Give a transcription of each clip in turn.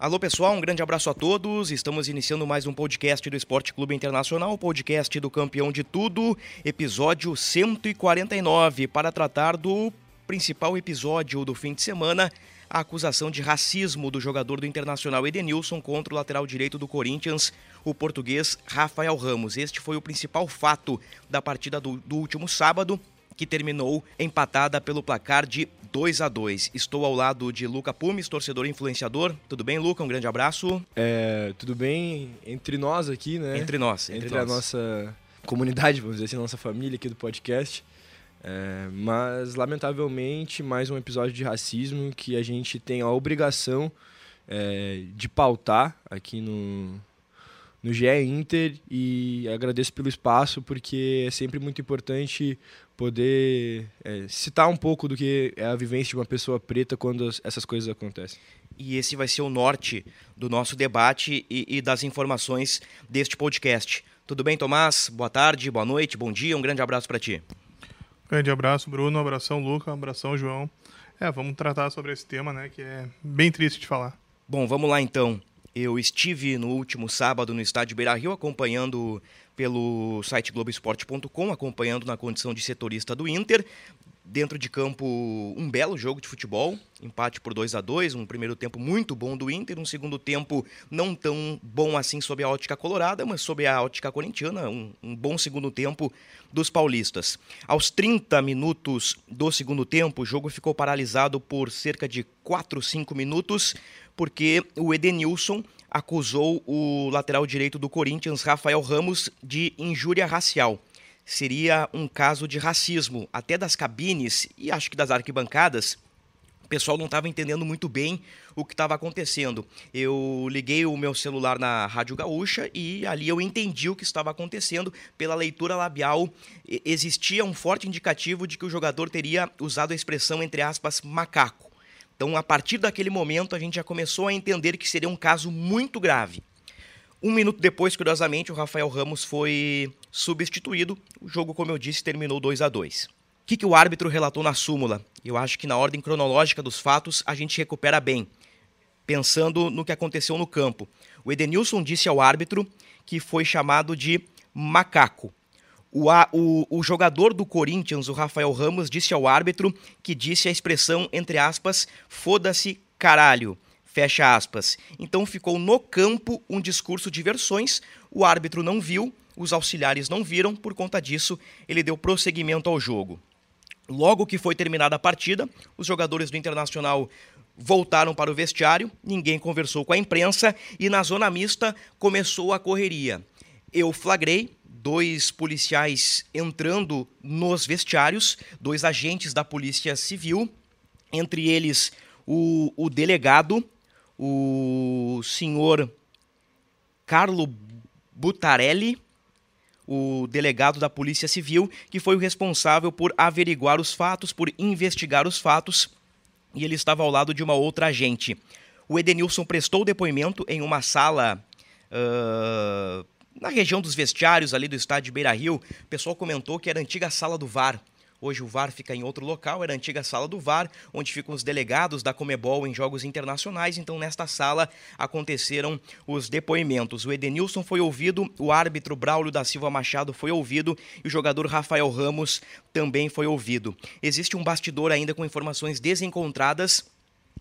Alô pessoal, um grande abraço a todos. Estamos iniciando mais um podcast do Esporte Clube Internacional, podcast do campeão de tudo, episódio 149, para tratar do principal episódio do fim de semana, a acusação de racismo do jogador do Internacional Edenilson contra o lateral direito do Corinthians, o português Rafael Ramos. Este foi o principal fato da partida do, do último sábado, que terminou empatada pelo placar de 2 a 2 Estou ao lado de Luca Pumes, torcedor e influenciador. Tudo bem, Luca? Um grande abraço. É, tudo bem entre nós aqui, né? Entre nós. Entre, Entre, a nós. nossa comunidade, vamos dizer assim, a nossa família aqui do podcast. É, mas, lamentavelmente, mais um episódio de racismo que a gente tem a obrigação é, de pautar aqui no, no GE Inter e agradeço pelo espaço porque é sempre muito importante poder é, citar um pouco do que é a vivência de uma pessoa preta quando as- essas coisas acontecem. E esse vai ser o norte do nosso debate e, e das informações deste podcast. Tudo bem, Tomás? Boa tarde, boa noite, bom dia. Um grande abraço para ti. Grande abraço, Bruno. Um abração, Luca. Um abração, João. É, vamos tratar sobre esse tema, né? Que é bem triste de falar. Bom, vamos lá então. Eu estive no último sábado no estádio Beira Rio, acompanhando pelo site Globoesporte.com, acompanhando na condição de setorista do Inter. Dentro de campo, um belo jogo de futebol, empate por 2 a 2 um primeiro tempo muito bom do Inter, um segundo tempo não tão bom assim sob a ótica colorada, mas sob a ótica corintiana, um, um bom segundo tempo dos paulistas. Aos 30 minutos do segundo tempo, o jogo ficou paralisado por cerca de 4, 5 minutos, porque o Edenilson acusou o lateral direito do Corinthians, Rafael Ramos, de injúria racial. Seria um caso de racismo, até das cabines e acho que das arquibancadas. O pessoal não estava entendendo muito bem o que estava acontecendo. Eu liguei o meu celular na Rádio Gaúcha e ali eu entendi o que estava acontecendo. Pela leitura labial, existia um forte indicativo de que o jogador teria usado a expressão, entre aspas, macaco. Então, a partir daquele momento, a gente já começou a entender que seria um caso muito grave. Um minuto depois, curiosamente, o Rafael Ramos foi substituído. O jogo, como eu disse, terminou 2 a 2 O que, que o árbitro relatou na súmula? Eu acho que na ordem cronológica dos fatos a gente recupera bem, pensando no que aconteceu no campo. O Edenilson disse ao árbitro que foi chamado de macaco. O, o- o jogador do Corinthians, o Rafael Ramos, disse ao árbitro que disse a expressão, entre aspas, foda-se caralho. Fecha aspas. Então ficou no campo um discurso de versões. O árbitro não viu, os auxiliares não viram, por conta disso, ele deu prosseguimento ao jogo. Logo que foi terminada a partida, os jogadores do Internacional voltaram para o vestiário, ninguém conversou com a imprensa e na zona mista começou a correria. Eu flagrei dois policiais entrando nos vestiários, dois agentes da Polícia Civil, entre eles o, o delegado, o senhor Carlo Butarelli, o delegado da Polícia Civil, que foi o responsável por averiguar os fatos, por investigar os fatos, e ele estava ao lado de uma outra agente. O Edenilson prestou depoimento em uma sala ah, na região dos vestiários ali do estádio Beira Rio. O pessoal comentou que era a antiga sala do VAR. Hoje o VAR fica em outro local, era a antiga sala do VAR, onde ficam os delegados da Comebol em jogos internacionais. Então, nesta sala aconteceram os depoimentos. O Edenilson foi ouvido, o árbitro Braulio da Silva Machado foi ouvido e o jogador Rafael Ramos também foi ouvido. Existe um bastidor ainda com informações desencontradas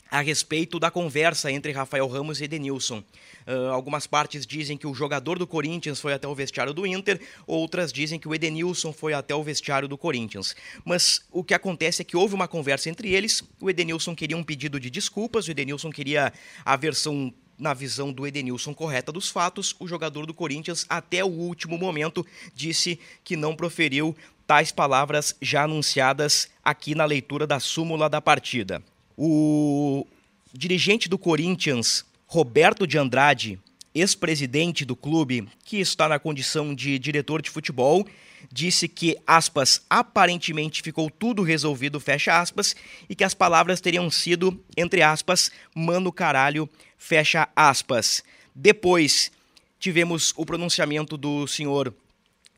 a respeito da conversa entre Rafael Ramos e Edenilson. Ah, algumas partes dizem que o jogador do Corinthians foi até o vestiário do Inter, outras dizem que o Edenilson foi até o vestiário do Corinthians. Mas o que acontece é que houve uma conversa entre eles, o Edenilson queria um pedido de desculpas, o Edenilson queria a versão na visão do Edenilson correta dos fatos, o jogador do Corinthians, até o último momento, disse que não proferiu tais palavras já anunciadas aqui na leitura da súmula da partida. O dirigente do Corinthians, Roberto de Andrade, ex-presidente do clube, que está na condição de diretor de futebol, disse que, aspas, aparentemente ficou tudo resolvido, fecha aspas, e que as palavras teriam sido, entre aspas, mano caralho, fecha aspas. Depois tivemos o pronunciamento do senhor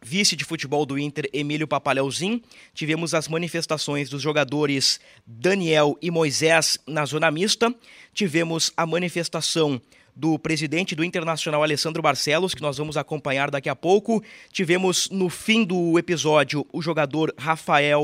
vice de futebol do Inter, Emílio Papaleuzinho. Tivemos as manifestações dos jogadores Daniel e Moisés na zona mista. Tivemos a manifestação do presidente do Internacional, Alessandro Barcelos, que nós vamos acompanhar daqui a pouco. Tivemos no fim do episódio o jogador Rafael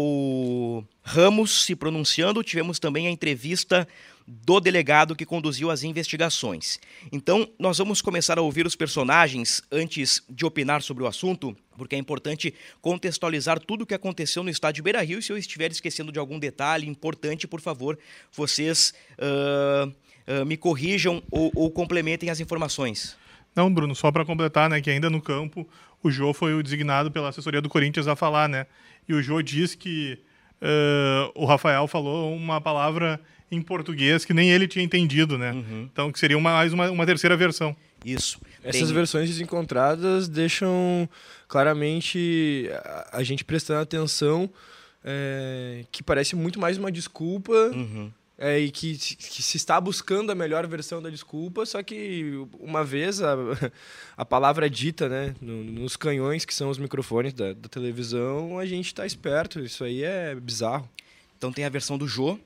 Ramos se pronunciando. Tivemos também a entrevista do delegado que conduziu as investigações. Então, nós vamos começar a ouvir os personagens antes de opinar sobre o assunto, porque é importante contextualizar tudo o que aconteceu no estádio Beira Rio. Se eu estiver esquecendo de algum detalhe importante, por favor, vocês uh, uh, me corrijam ou, ou complementem as informações. Não, Bruno, só para completar, né, que ainda no campo o Jô foi o designado pela assessoria do Corinthians a falar, né? E o Jô diz que uh, o Rafael falou uma palavra em português que nem ele tinha entendido, né? Uhum. Então, que seria uma, mais uma, uma terceira versão. Isso. Essas Tem... versões desencontradas deixam claramente a, a gente prestando atenção é, que parece muito mais uma desculpa uhum. é, e que, que, se está buscando a melhor versão da desculpa, só que uma vez a, a palavra é dita né, no, nos canhões que são os microfones da, da televisão, a gente está esperto. Isso aí é bizarro. Então tem a versão do Jô,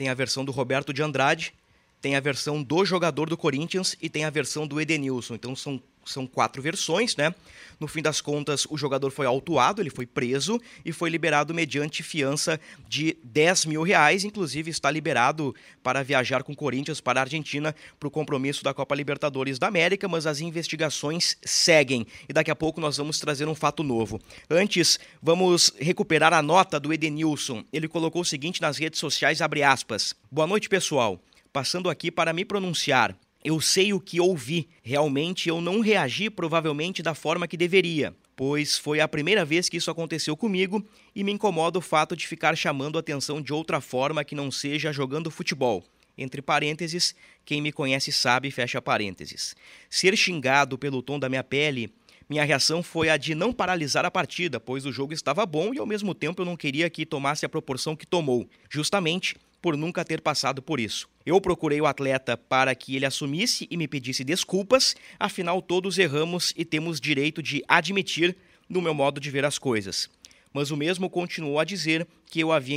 tem a versão do Roberto de Andrade, tem a versão do jogador do Corinthians e tem a versão do Edenilson. Então são são quatro versões, né? No fim das contas, o jogador foi autuado, ele foi preso e foi liberado mediante fiança de 10 mil reais. Inclusive, está liberado para viajar com o Corinthians para a Argentina para o compromisso da Copa Libertadores da América, mas as investigações seguem e daqui a pouco nós vamos trazer um fato novo. Antes, vamos recuperar a nota do Edenilson. Ele colocou o seguinte nas redes sociais, abre aspas. Boa noite, pessoal. Passando aqui para me pronunciar. Eu sei o que ouvi. Realmente eu não reagi provavelmente da forma que deveria, pois foi a primeira vez que isso aconteceu comigo e me incomoda o fato de ficar chamando atenção de outra forma que não seja jogando futebol. Entre parênteses, quem me conhece sabe, fecha parênteses. Ser xingado pelo tom da minha pele minha reação foi a de não paralisar a partida, pois o jogo estava bom e ao mesmo tempo eu não queria que tomasse a proporção que tomou. Justamente por nunca ter passado por isso. Eu procurei o atleta para que ele assumisse e me pedisse desculpas, afinal todos erramos e temos direito de admitir no meu modo de ver as coisas. Mas o mesmo continuou a dizer que eu havia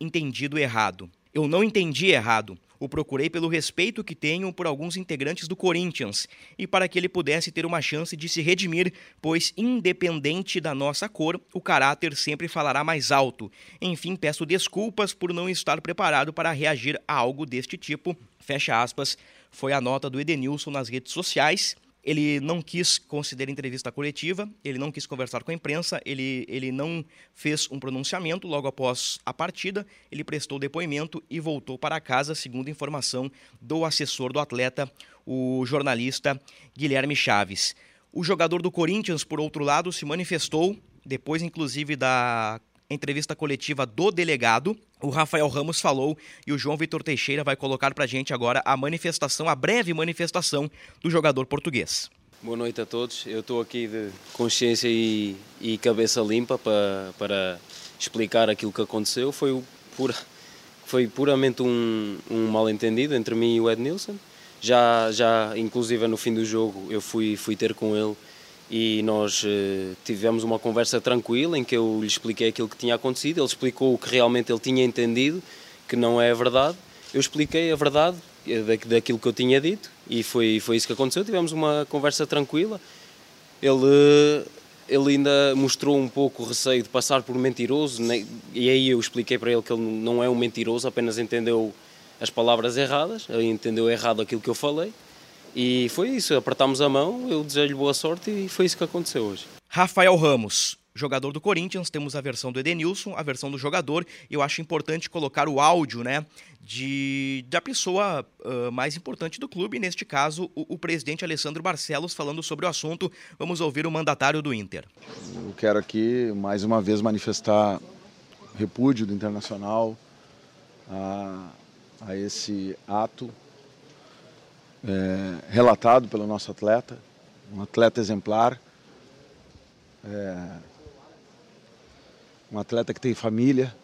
entendido errado. Eu não entendi errado. O procurei pelo respeito que tenho por alguns integrantes do Corinthians e para que ele pudesse ter uma chance de se redimir, pois, independente da nossa cor, o caráter sempre falará mais alto. Enfim, peço desculpas por não estar preparado para reagir a algo deste tipo. Fecha aspas. Foi a nota do Edenilson nas redes sociais ele não quis conceder entrevista coletiva, ele não quis conversar com a imprensa, ele, ele não fez um pronunciamento logo após a partida, ele prestou depoimento e voltou para casa, segundo informação do assessor do atleta, o jornalista Guilherme Chaves. O jogador do Corinthians, por outro lado, se manifestou, depois inclusive da entrevista coletiva do delegado, o Rafael Ramos falou e o João Vitor Teixeira vai colocar para a gente agora a manifestação, a breve manifestação do jogador português. Boa noite a todos. Eu estou aqui de consciência e, e cabeça limpa para, para explicar aquilo que aconteceu. Foi, pura, foi puramente um, um mal-entendido entre mim e o Ednilson. Já, já, inclusive no fim do jogo, eu fui, fui ter com ele e nós uh, tivemos uma conversa tranquila em que eu lhe expliquei aquilo que tinha acontecido, ele explicou o que realmente ele tinha entendido, que não é a verdade. Eu expliquei a verdade eh, daquilo que eu tinha dito e foi, foi isso que aconteceu. Tivemos uma conversa tranquila. Ele, eh, ele ainda mostrou um pouco o receio de passar por mentiroso e aí eu expliquei para ele que ele não é um mentiroso, apenas entendeu as palavras erradas, entendeu errado aquilo que eu falei e foi isso, apertámos a mão, eu desejei-lhe boa sorte e foi isso que aconteceu hoje. Rafael Ramos, jogador do Corinthians, temos a versão do Edenilson, a versão do jogador. Eu acho importante colocar o áudio, né, de da pessoa uh, mais importante do clube, neste caso, o, o, presidente Alessandro Barcelos, falando sobre o assunto. Vamos ouvir o mandatário do Inter. Eu quero aqui mais uma vez manifestar repúdio do Internacional a a esse ato é, relatado pelo nosso atleta, um atleta exemplar, é, um atleta que tem família,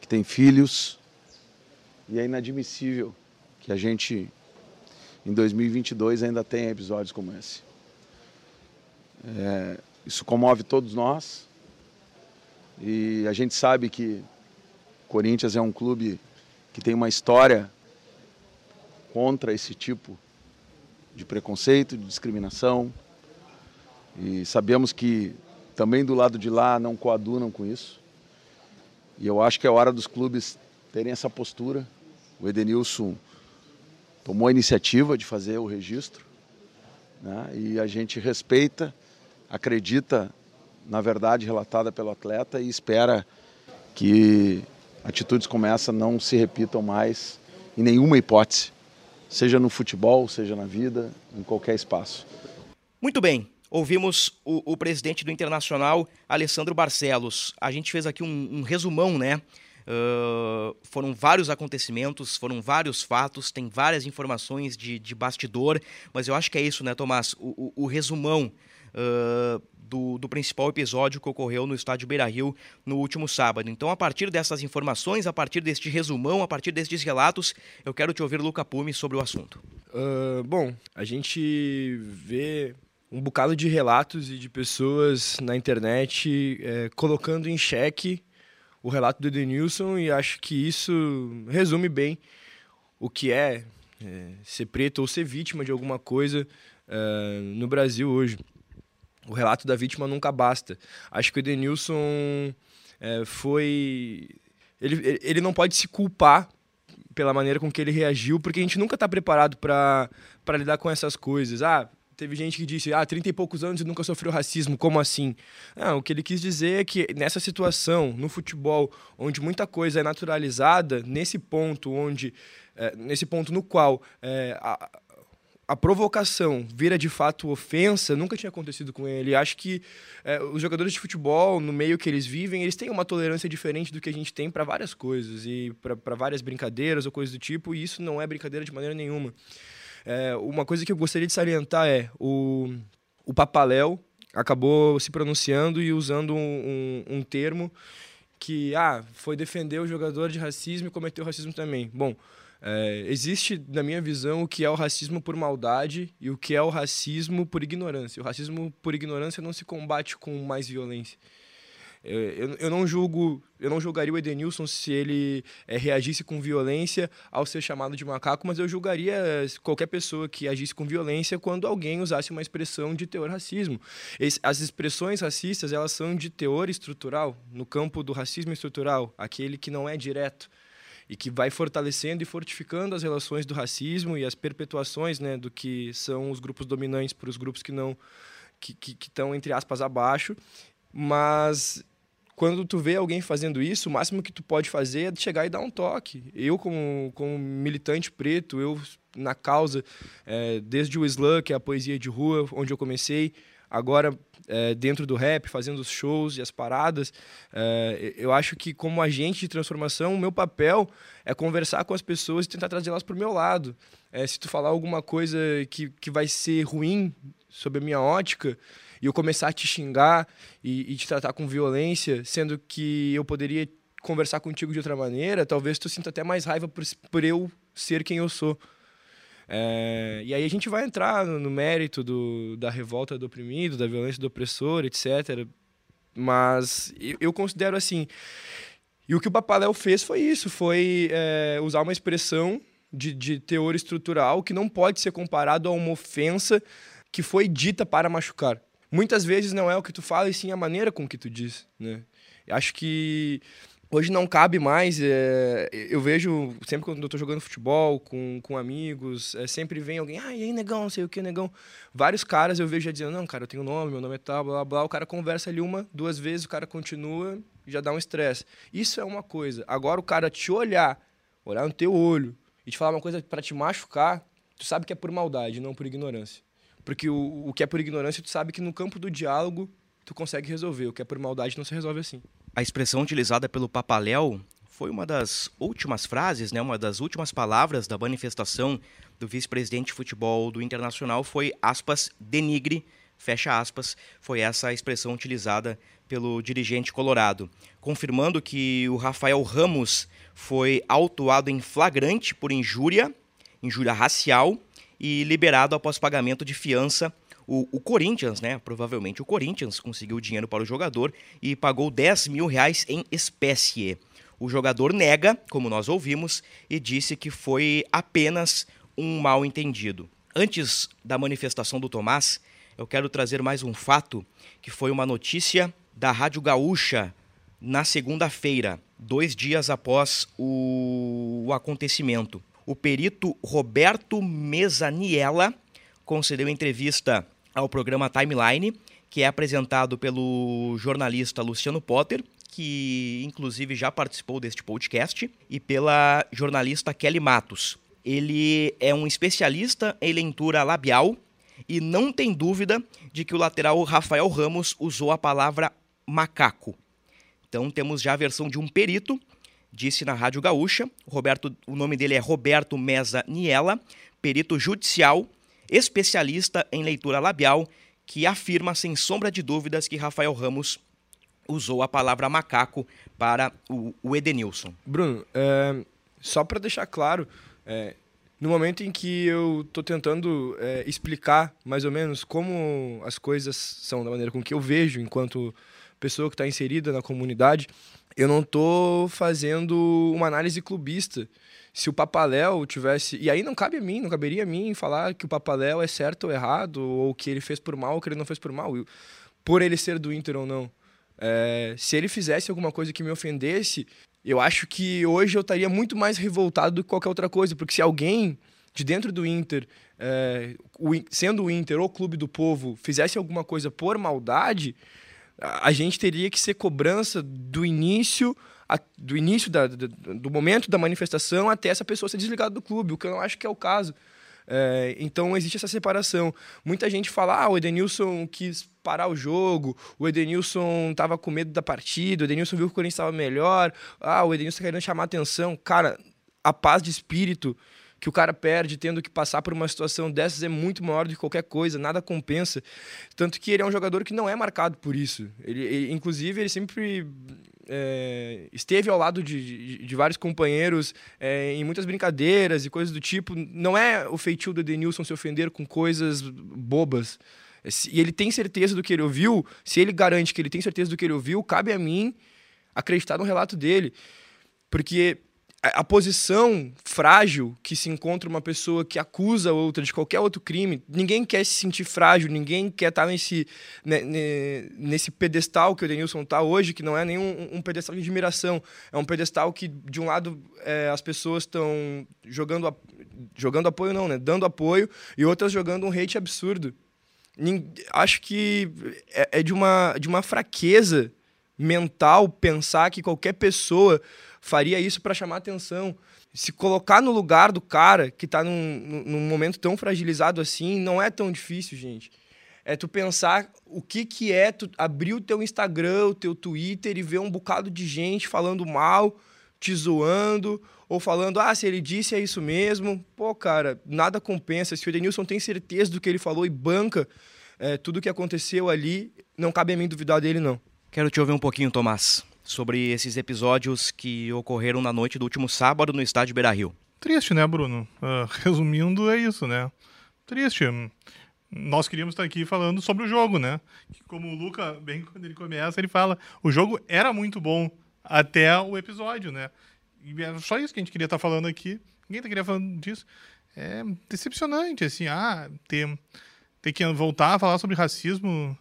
que tem filhos, e é inadmissível que a gente, em 2022, ainda tenha episódios como esse. É, isso comove todos nós, e a gente sabe que Corinthians é um clube que tem uma história contra esse tipo de preconceito, de discriminação. E sabemos que também do lado de lá não coadunam com isso. E eu acho que é hora dos clubes terem essa postura. O Edenilson tomou a iniciativa de fazer o registro né? e a gente respeita, acredita na verdade relatada pelo atleta e espera que atitudes como essa não se repitam mais em nenhuma hipótese, seja no futebol, seja na vida, em qualquer espaço. Muito bem. Ouvimos o, o presidente do Internacional, Alessandro Barcelos. A gente fez aqui um, um resumão, né? Uh, foram vários acontecimentos, foram vários fatos, tem várias informações de, de bastidor, mas eu acho que é isso, né, Tomás? O, o, o resumão uh, do, do, principal episódio que ocorreu no estádio Beira Rio no último sábado. Então, a partir dessas informações, a partir deste resumão, a partir destes relatos, eu quero te ouvir, Luca Pume, sobre o assunto. Uh, bom, a gente vê um bocado de relatos e de pessoas na internet é, colocando em xeque o relato do Edenilson e acho que isso resume bem o que é, é ser preto ou ser vítima de alguma coisa uh, no Brasil hoje o relato da vítima nunca basta. Acho que o Edenilson é, foi. Ele, ele não pode se culpar pela maneira com que ele reagiu, porque a gente nunca está preparado para lidar com essas coisas. Ah, teve gente que disse, ah, 30 e poucos anos e nunca sofreu racismo, como assim? Não, o que ele quis dizer é que nessa situação, no futebol, onde muita coisa é naturalizada, nesse ponto onde, é, nesse ponto no qual é, a, a provocação vira de fato ofensa, nunca tinha acontecido com ele. Acho que é, os jogadores de futebol, no meio que eles vivem, eles têm uma tolerância diferente do que a gente tem para várias coisas e para várias brincadeiras ou coisas do tipo, e isso não é brincadeira de maneira nenhuma. É, uma coisa que eu gostaria de salientar é o, o Papaléu acabou se pronunciando e usando um, um, um termo que ah, foi defender o jogador de racismo e cometeu racismo também. Bom, é, existe, na minha visão, o que é o racismo por maldade e o que é o racismo por ignorância. O racismo por ignorância não se combate com mais violência. É, eu, eu, não julgo, eu não julgaria o Edenilson se ele é, reagisse com violência ao ser chamado de macaco, mas eu julgaria qualquer pessoa que agisse com violência quando alguém usasse uma expressão de teor racismo. as expressões racistas elas são de teor estrutural, no campo do racismo estrutural, aquele que não é direto e que vai fortalecendo e fortificando as relações do racismo e as perpetuações né, do que são os grupos dominantes para os grupos que não que estão entre aspas abaixo mas quando tu vê alguém fazendo isso, o máximo que tu pode fazer é chegar e dar um toque. Eu, como, como militante preto, eu na causa, é, desde o slam, que é a poesia de rua, onde eu comecei, agora é, dentro do rap, fazendo os shows e as paradas. É, eu acho que, como agente de transformação, o meu papel é conversar com as pessoas e tentar trazê-las para o meu lado. É, se tu falar alguma coisa que, que vai ser ruim sob a minha ótica e eu começar a te xingar e, e te tratar com violência, sendo que eu poderia conversar contigo de outra maneira, talvez tu sinta até mais raiva por, por eu ser quem eu sou. É, e aí a gente vai entrar no, mérito do, da revolta do oprimido, da violência do opressor, etc. Mas eu, eu considero assim. E o que o Papaléu fez foi isso: foi é, usar uma expressão de, de teor estrutural que não pode ser comparado a uma ofensa que foi dita para machucar. Muitas vezes não é o que tu fala, e sim a maneira com que tu diz. Né? Acho que Hoje não cabe mais. É, eu vejo sempre quando eu tô jogando futebol com, com amigos, é, sempre vem alguém, ah, e aí, negão, não sei o que, negão. Vários caras eu vejo já dizendo, não, cara, eu tenho nome, meu nome é tal, blá, blá, blá. O cara conversa ali uma, duas vezes, o cara continua, já dá um estresse. Isso é uma coisa. Agora, o cara te olhar, olhar no teu olho e te falar uma coisa para te machucar, tu sabe que é por maldade, não por ignorância. Porque o, o que é por ignorância, tu sabe que no campo do diálogo tu consegue resolver. O que é por maldade não se resolve assim. A expressão utilizada pelo Papaléu foi uma das últimas frases, né, uma das últimas palavras da manifestação do vice-presidente de futebol do Internacional foi aspas denigre, fecha aspas, foi essa a expressão utilizada pelo dirigente colorado, confirmando que o Rafael Ramos foi autuado em flagrante por injúria, injúria racial e liberado após pagamento de fiança. O, o, Corinthians, né? Provavelmente o Corinthians conseguiu dinheiro para o jogador e pagou 10 mil reais em espécie. O jogador nega, como nós ouvimos, e disse que foi apenas um mal entendido. Antes da manifestação do Tomás, eu quero trazer mais um fato que foi uma notícia da Rádio Gaúcha na segunda-feira, dois dias após o, o acontecimento. O perito Roberto Mesaniela concedeu entrevista ao programa Timeline, que é apresentado pelo jornalista Luciano Potter, que inclusive já participou deste podcast, e pela jornalista Kelly Matos. Ele é um especialista em leitura labial e não tem dúvida de que o lateral Rafael Ramos usou a palavra macaco. Então temos já a versão de um perito, disse na Rádio Gaúcha. Roberto, o nome dele é Roberto Mesa Niela, perito judicial, especialista em leitura labial, que afirma sem sombra de dúvidas que Rafael Ramos usou a palavra macaco para o, o Edenilson. Bruno, é, só para deixar claro, é, no momento em que eu estou tentando é, explicar mais ou menos como as coisas são da maneira com que eu vejo enquanto pessoa que está inserida na comunidade, eu não estou fazendo uma análise clubista. Se o Papaléu tivesse. E aí não cabe a mim, não caberia a mim falar que o Papaléu é certo ou errado, ou que ele fez por mal ou que ele não fez por mal, por ele ser do Inter ou não. É, se ele fizesse alguma coisa que me ofendesse, eu acho que hoje eu estaria muito mais revoltado do que qualquer outra coisa, porque se alguém de dentro do Inter, é, o, sendo o Inter ou clube do povo, fizesse alguma coisa por maldade, a gente teria que ser cobrança do início a, do início da, do, do, momento da manifestação até essa pessoa ser desligada do clube, o que eu não acho que é o caso. É, então existe essa separação. Muita gente fala, ah, o Edenilson quis parar o jogo, o Edenilson estava com medo da partida, o Edenilson viu que o Corinthians estava melhor, ah, o Edenilson tá querendo chamar atenção. Cara, a paz de espírito que o cara perde tendo que passar por uma situação dessas é muito maior do que qualquer coisa, nada compensa. Tanto que ele é um jogador que não é marcado por isso. Ele, ele inclusive, ele sempre é, esteve ao lado de, de, de vários companheiros é, em muitas brincadeiras e coisas do tipo. Não é o feitio do Edenilson se ofender com coisas bobas. E ele tem certeza do que ele ouviu, se ele garante que ele tem certeza do que ele ouviu, cabe a mim acreditar no relato dele. Porque a posição frágil que se encontra uma pessoa que acusa outra de qualquer outro crime, ninguém quer se sentir frágil, ninguém quer estar nesse, né, nesse pedestal que o Denilson está hoje, que não é nenhum um pedestal de admiração, é um pedestal que, de um lado, é, as pessoas estão jogando, jogando apoio, não, né? dando apoio, e outras jogando um hate absurdo. Acho que é, é de, uma, de uma fraqueza mental pensar que qualquer pessoa faria isso para chamar atenção. Se colocar no lugar do cara que está num, num momento tão fragilizado assim, não é tão difícil, gente. É tu pensar o que, que é tu abrir o teu Instagram, o teu Twitter e ver um bocado de gente falando mal, te zoando, ou falando, ah, se ele disse é isso mesmo. Pô, cara, nada compensa. Se o Edenilson tem certeza do que ele falou e banca é, tudo o que aconteceu ali, não cabe a mim duvidar dele, não. Quero te ouvir um pouquinho, Tomás sobre esses episódios que ocorreram na noite do último sábado no estádio Beira-Rio. Triste, né, Bruno? Uh, resumindo, é isso, né? Triste. Nós queríamos estar aqui falando sobre o jogo, né? Como o Luca, bem quando ele começa, ele fala, o jogo era muito bom até o episódio, né? E é só isso que a gente queria estar falando aqui. Ninguém tá queria falando disso. É decepcionante, assim, ah, ter, ter que voltar a falar sobre racismo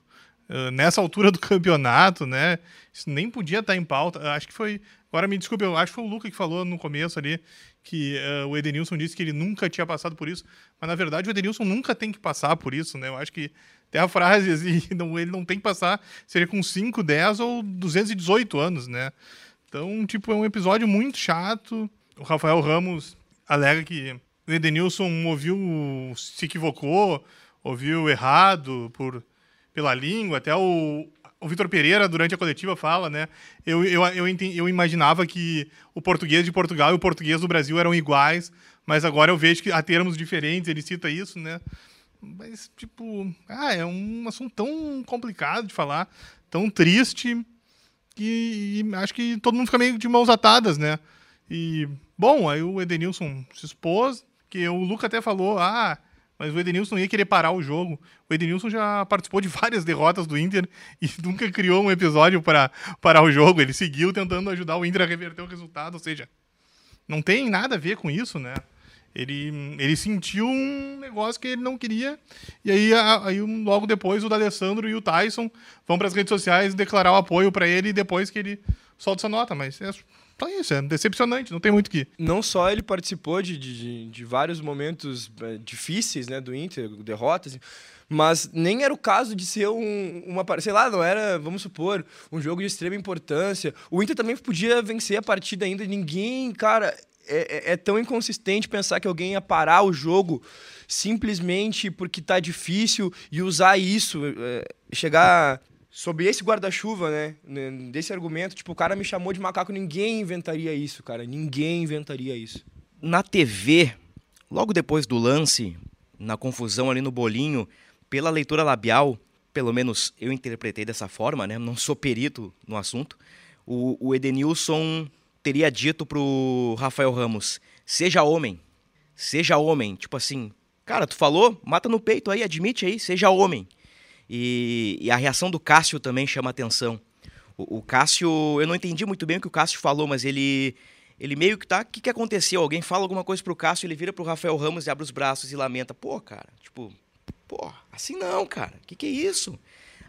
nessa altura do campeonato, né? Isso nem podia estar em pauta. Acho que foi. Agora me desculpe, eu acho que foi o Luca que falou no começo ali que uh, o Edenilson disse que ele nunca tinha passado por isso. Mas na verdade o Edenilson nunca tem que passar por isso, né? Eu acho que tem a frase assim, não, ele não tem que passar, seria com 5, 10 ou 218 anos, né? Então, tipo, é um episódio muito chato. O Rafael Ramos alega que o Edenilson ouviu, se equivocou, ouviu errado por pela língua, até o, o Vitor Pereira, durante a coletiva, fala, né? Eu, eu, eu, eu imaginava que o português de Portugal e o português do Brasil eram iguais, mas agora eu vejo que há termos diferentes, ele cita isso, né? Mas, tipo, ah, é um assunto tão complicado de falar, tão triste, que acho que todo mundo fica meio de mãos atadas, né? E, bom, aí o Edenilson se expôs, que o Luca até falou, ah, mas o Edenilson ia querer parar o jogo. O Edenilson já participou de várias derrotas do Inter e nunca criou um episódio para parar o jogo. Ele seguiu tentando ajudar o Inter a reverter o resultado. Ou seja, não tem nada a ver com isso, né? Ele, ele sentiu um negócio que ele não queria. E aí, aí logo depois, o D'Alessandro e o Tyson vão para as redes sociais declarar o apoio para ele depois que ele solta essa nota. Mas é então isso, é decepcionante, não tem muito que. Não só ele participou de, de, de vários momentos é, difíceis né, do Inter, derrotas, mas nem era o caso de ser um, uma. Sei lá, não era, vamos supor, um jogo de extrema importância. O Inter também podia vencer a partida ainda, ninguém, cara. É, é, é tão inconsistente pensar que alguém ia parar o jogo simplesmente porque tá difícil e usar isso, é, chegar sobre esse guarda-chuva, né, desse argumento, tipo, o cara me chamou de macaco, ninguém inventaria isso, cara, ninguém inventaria isso. Na TV, logo depois do lance, na confusão ali no bolinho, pela leitura labial, pelo menos eu interpretei dessa forma, né, não sou perito no assunto, o, o Edenilson teria dito pro Rafael Ramos, seja homem, seja homem, tipo assim, cara, tu falou, mata no peito aí, admite aí, seja homem. E, e a reação do Cássio também chama atenção. O, o, Cássio, eu não entendi muito bem o que o Cássio falou, mas ele, ele meio que tá. O que, que aconteceu? Alguém fala alguma coisa pro Cássio, ele vira pro Rafael Ramos e abre os braços e lamenta. Pô, cara, tipo, pô, assim não, cara. O que, que é isso?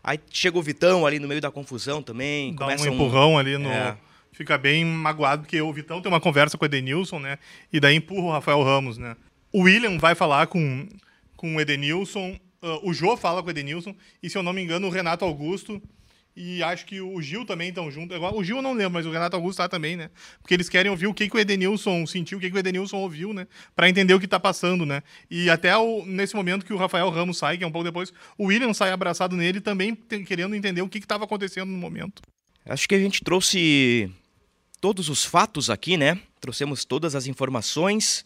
Aí chega o Vitão ali no meio da confusão também. Dá começa um empurrão um... ali no. É. Fica bem magoado, porque o Vitão tem uma conversa com o Edenilson, né? E daí empurra o Rafael Ramos, né? O William vai falar com, com o Edenilson Uh, o Jô fala com o Edenilson, e se eu não me engano, o Renato Augusto. E acho que o Gil também estão juntos. O Gil eu não lembro, mas o Renato Augusto tá também, né? Porque eles querem ouvir o que, que o Edenilson sentiu, o que, que o Edenilson ouviu, né? Pra entender o que tá passando, né? E até o, nesse momento que o Rafael Ramos sai, que é um pouco depois, o William sai abraçado nele também querendo entender o que estava acontecendo no momento. Acho que a gente trouxe todos os fatos aqui, né? Trouxemos todas as informações,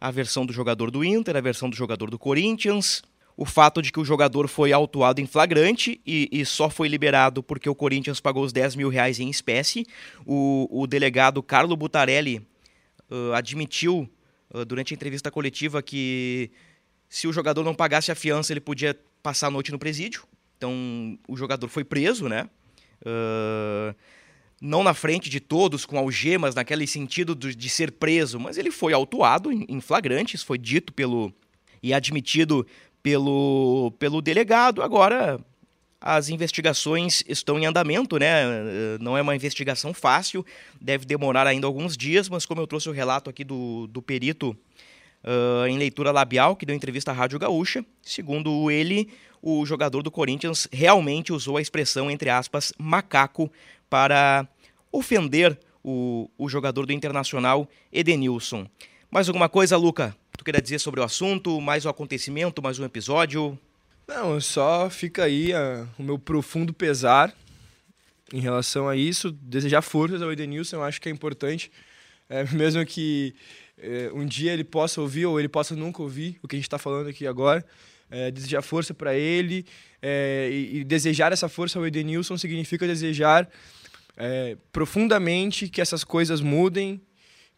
a versão do jogador do Inter, a versão do jogador do Corinthians, o fato de que o jogador foi autuado em flagrante e, e, só foi liberado porque o Corinthians pagou os 10 mil reais em espécie. O, o delegado Carlo Butarelli uh, admitiu uh, durante a entrevista coletiva que se o jogador não pagasse a fiança, ele podia passar a noite no presídio. Então o jogador foi preso, né? Uh, não na frente de todos, com algemas, naquele sentido de, de ser preso, mas ele foi autuado em, em flagrante, isso foi dito pelo e admitido pelo, pelo delegado. Agora, as investigações estão em andamento, né? Não é uma investigação fácil, deve demorar ainda alguns dias, mas como eu trouxe o relato aqui do, do perito uh, em leitura labial, que deu entrevista à Rádio Gaúcha, segundo ele, o jogador do Corinthians realmente usou a expressão, entre aspas, macaco, para ofender o, o jogador do Internacional, Edenilson. Mais alguma coisa, Luca? Tu queria dizer sobre o assunto, mais um acontecimento, mais um episódio? Não, só fica aí a, o meu profundo pesar em relação a isso. Desejar forças ao Edenilson, eu acho que é importante. É, mesmo que é, um dia ele possa ouvir ou ele possa nunca ouvir o que a gente está falando aqui agora. É, desejar força para ele é, e, e, desejar essa força ao Edenilson significa desejar é, profundamente que essas coisas mudem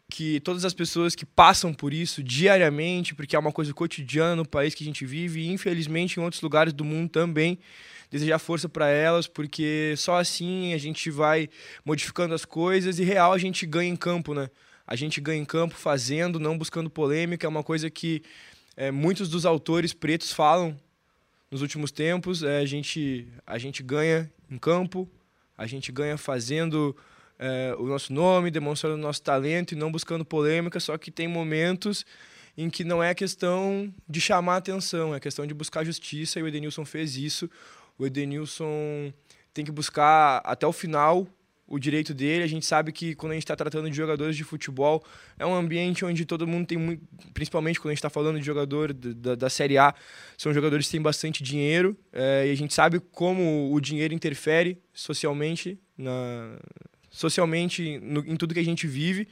que todas as pessoas que passam por isso diariamente, porque é uma coisa cotidiana no país que a gente vive e infelizmente em outros lugares do mundo também, desejar força para elas, porque só assim a gente vai modificando as coisas e real a gente ganha em campo, né? A gente ganha em campo fazendo, não buscando polêmica, é uma coisa que é, muitos dos autores pretos falam nos últimos tempos, é, a gente a gente ganha em campo, a gente ganha fazendo é, o nosso nome, demonstrando o nosso talento e não buscando polêmica, só que tem momentos em que não é questão de chamar atenção, é questão de buscar justiça e o Edenilson fez isso. O Edenilson tem que buscar até o final o direito dele. A gente sabe que quando a gente está tratando de jogadores de futebol, é um ambiente onde todo mundo tem muito, principalmente quando a gente está falando de jogador da, da Série A, são jogadores que têm bastante dinheiro é, e a gente sabe como o dinheiro interfere socialmente, na, socialmente no, em tudo que a gente vive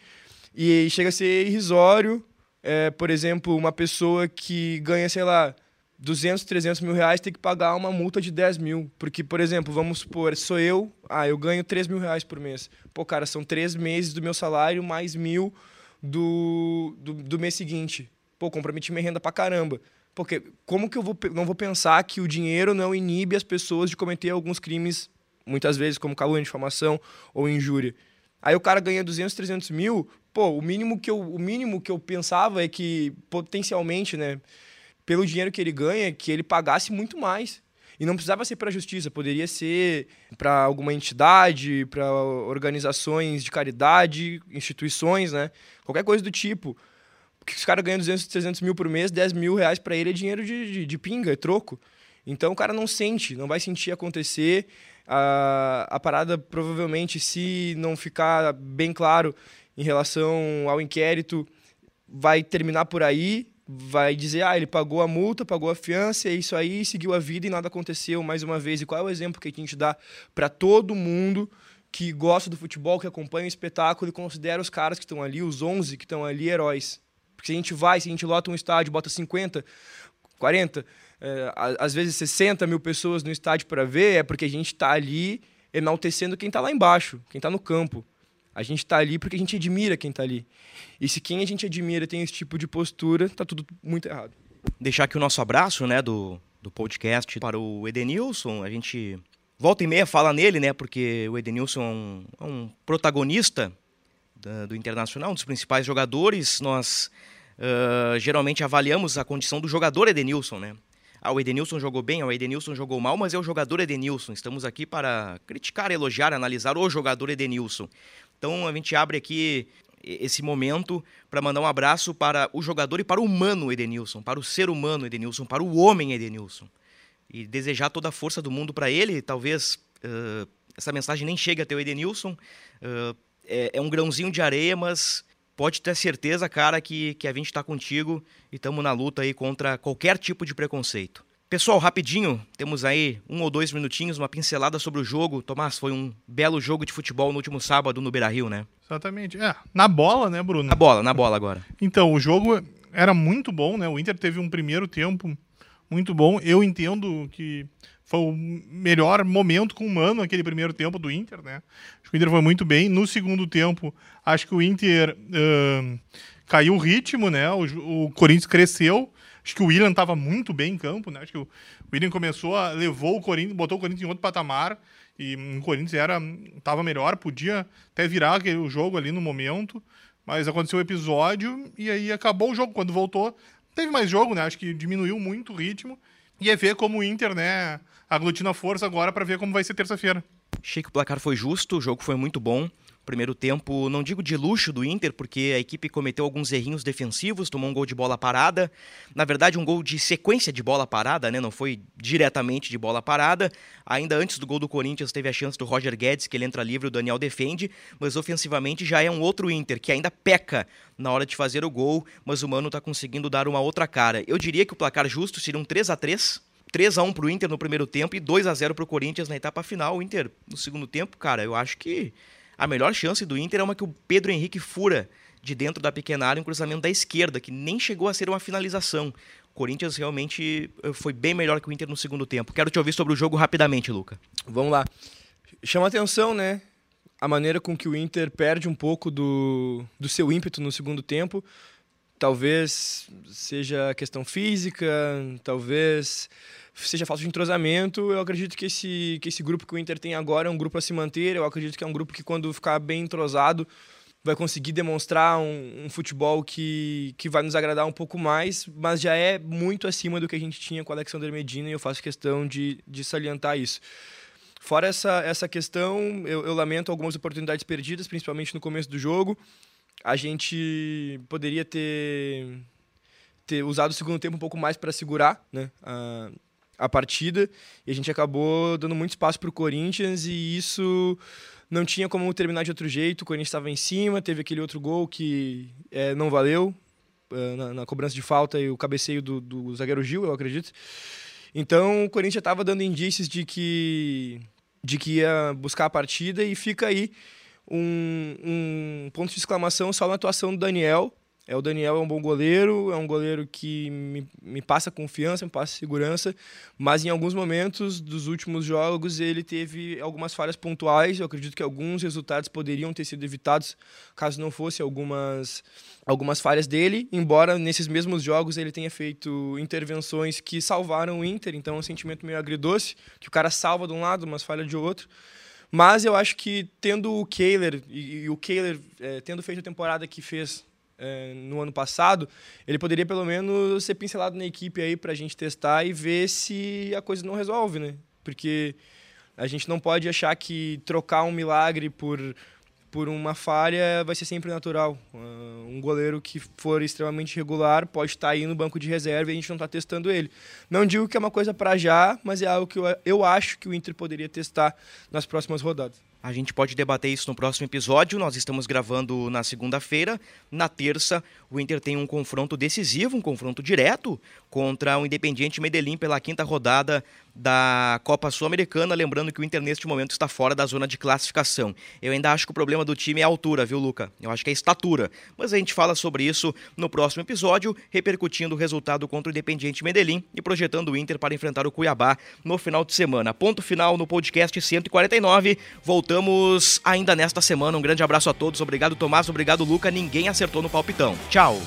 e chega a ser irrisório. É, por exemplo, uma pessoa que ganha, sei lá, 200, 300 mil reais tem que pagar uma multa de 10 mil. Porque, por exemplo, vamos supor, sou eu, ah, eu ganho 3 mil reais por mês. Pô, cara, são três meses do meu salário mais mil do, do, do mês seguinte. Pô, comprometi minha renda pra caramba. Porque como que eu vou, não vou pensar que o dinheiro não inibe as pessoas de cometer alguns crimes, muitas vezes, como calúnia, difamação ou injúria? Aí o cara ganha 200, 300 mil, pô, o mínimo que eu, o mínimo que eu pensava é que, potencialmente, né, pelo dinheiro que ele ganha, que ele pagasse muito mais. E não precisava ser para a justiça, poderia ser para alguma entidade, para organizações de caridade, instituições, né? Qualquer coisa do tipo. Porque os caras ganham 200, 300 mil por mês, 10 mil reais para ele é dinheiro de, de, de, pinga, é troco. Então o cara não sente, não vai sentir acontecer. A, a parada, provavelmente, se não ficar bem claro em relação ao inquérito, vai terminar por aí vai dizer, ah, ele pagou a multa, pagou a fiança, é isso aí, seguiu a vida e nada aconteceu mais uma vez. E qual é o exemplo que a gente dá para todo mundo que gosta do futebol, que acompanha o espetáculo e considera os caras que estão ali, os 11 que estão ali, heróis? Porque se a gente vai, se a gente lota um estádio, bota 50, 40, é, às vezes 60 mil pessoas no estádio para ver, é porque a gente está ali enaltecendo quem está lá embaixo, quem está no campo. A gente está ali porque a gente admira quem está ali. E se quem a gente admira tem esse tipo de postura, tá tudo muito errado. Deixar aqui o nosso abraço, né, do, do podcast para o Edenilson. A gente volta e meia fala nele, né, porque o Edenilson é um, é um protagonista da, do Internacional, um dos principais jogadores. Nós uh, geralmente avaliamos a condição do jogador Edenilson, né. Ah, o Edenilson jogou bem, ah, o Edenilson jogou mal, mas é o jogador Edenilson. Estamos aqui para criticar, elogiar, analisar o jogador Edenilson. Então a gente abre aqui esse momento para mandar um abraço para o jogador e para o humano Edenilson, para o ser humano Edenilson, para o homem Edenilson. E desejar toda a força do mundo para ele. Talvez uh, essa mensagem nem chegue até o Edenilson. Uh, é, é, um grãozinho de areia, mas pode ter certeza, cara, que, que a gente está contigo e estamos na luta aí contra qualquer tipo de preconceito. Pessoal, rapidinho, temos aí um ou dois minutinhos, uma pincelada sobre o jogo. Tomás, foi um belo jogo de futebol no último sábado no Beira-Rio, né? Exatamente. É, na bola, né, Bruno? Na bola, na bola agora. Então, o jogo era muito bom, né? O Inter teve um primeiro tempo muito bom. Eu entendo que foi o melhor momento com o Mano aquele primeiro tempo do Inter, né? Acho que o Inter foi muito bem. No segundo tempo, acho que o Inter uh, caiu o ritmo, né? O, o Corinthians cresceu Acho que o William estava muito bem em campo, né? Acho que o William começou a levou o Corinthians, botou o Corinthians em outro patamar e o Corinthians era tava melhor, podia até virar o jogo ali no momento, mas aconteceu o episódio e aí acabou o jogo quando voltou. Teve mais jogo, né? Acho que diminuiu muito o ritmo. E é ver como o Inter, né, aglutina força agora para ver como vai ser terça-feira. Achei que o placar foi justo, o jogo foi muito bom. Primeiro tempo, não digo de luxo do Inter, porque a equipe cometeu alguns errinhos defensivos, tomou um gol de bola parada. Na verdade, um gol de sequência de bola parada, né? Não foi diretamente de bola parada. Ainda antes do gol do Corinthians, teve a chance do Roger Guedes, que ele entra livre, o Daniel defende, mas ofensivamente já é um outro Inter, que ainda peca na hora de fazer o gol, mas o Mano está conseguindo dar uma outra cara. Eu diria que o placar justo seria um 3 a 3 3 a 1 para o Inter no primeiro tempo e 2 a 0 para o Corinthians na etapa final. O Inter, no segundo tempo, cara, eu acho que a melhor chance do Inter é uma que o Pedro Henrique fura de dentro da pequena área um cruzamento da esquerda, que nem chegou a ser uma finalização. O Corinthians realmente eh, foi bem melhor que o Inter no segundo tempo. Quero te ouvir sobre o jogo rapidamente, Luca. Vamos lá. Chama atenção, né? A maneira com que o Inter perde um pouco do, do seu ímpeto no segundo tempo. Talvez seja questão física, talvez seja falta de entrosamento, eu acredito que esse, que esse grupo que o Inter tem agora é um grupo a se manter. Eu acredito que é um grupo que, quando ficar bem entrosado, vai conseguir demonstrar um, um, futebol que, que vai nos agradar um pouco mais, mas já é muito acima do que a gente tinha com o Alexander Medina e eu faço questão de, de salientar isso. Fora essa, essa questão, eu, eu lamento algumas oportunidades perdidas, principalmente no começo do jogo. A gente poderia ter, ter usado o segundo tempo um pouco mais para segurar né, a, a partida e a gente acabou dando muito espaço para o Corinthians e isso não tinha como terminar de outro jeito. O Corinthians estava em cima, teve aquele outro gol que é, não valeu é, na, na, cobrança de falta e o cabeceio do, do zagueiro Gil, eu acredito. Então o Corinthians estava dando indícios de que, de que ia buscar a partida e fica aí um, um ponto de exclamação só na atuação do Daniel é, o Daniel é um bom goleiro, é um goleiro que me, me passa confiança, me passa segurança, mas em alguns momentos dos últimos jogos ele teve algumas falhas pontuais. Eu acredito que alguns resultados poderiam ter sido evitados caso não fosse algumas, algumas falhas dele, embora nesses mesmos jogos ele tenha feito intervenções que salvaram o Inter, então é um sentimento meio agridoce, que o cara salva de um lado, mas falha de outro. Mas eu acho que tendo o Kehler, e, e o Kehler é, tendo feito a temporada que fez é, no ano passado, ele poderia pelo menos ser pincelado na equipe aí para a gente testar e ver se a coisa não resolve, né? Porque a gente não pode achar que trocar um milagre por por uma falha vai ser sempre natural. Uh, um goleiro que for extremamente regular pode estar aí no banco de reserva e a gente não está testando ele. Não digo que é uma coisa para já, mas é algo que eu, eu acho que o Inter poderia testar nas próximas rodadas. A gente pode debater isso no próximo episódio. Nós estamos gravando na segunda-feira. Na terça, o Inter tem um confronto decisivo, um confronto direto contra o Independiente Medellín pela quinta rodada da Copa Sul-Americana, lembrando que o Inter neste momento está fora da zona de classificação. Eu ainda acho que o problema do time é a altura, viu, Luca? Eu acho que é a estatura. Mas a gente fala sobre isso no próximo episódio, repercutindo o resultado contra o Independiente Medellín e projetando o Inter para enfrentar o Cuiabá no final de semana. Ponto final no podcast 149. Voltamos ainda nesta semana. Um grande abraço a todos. Obrigado, Tomás. Obrigado, Luca. Ninguém acertou no palpitão. Tchau.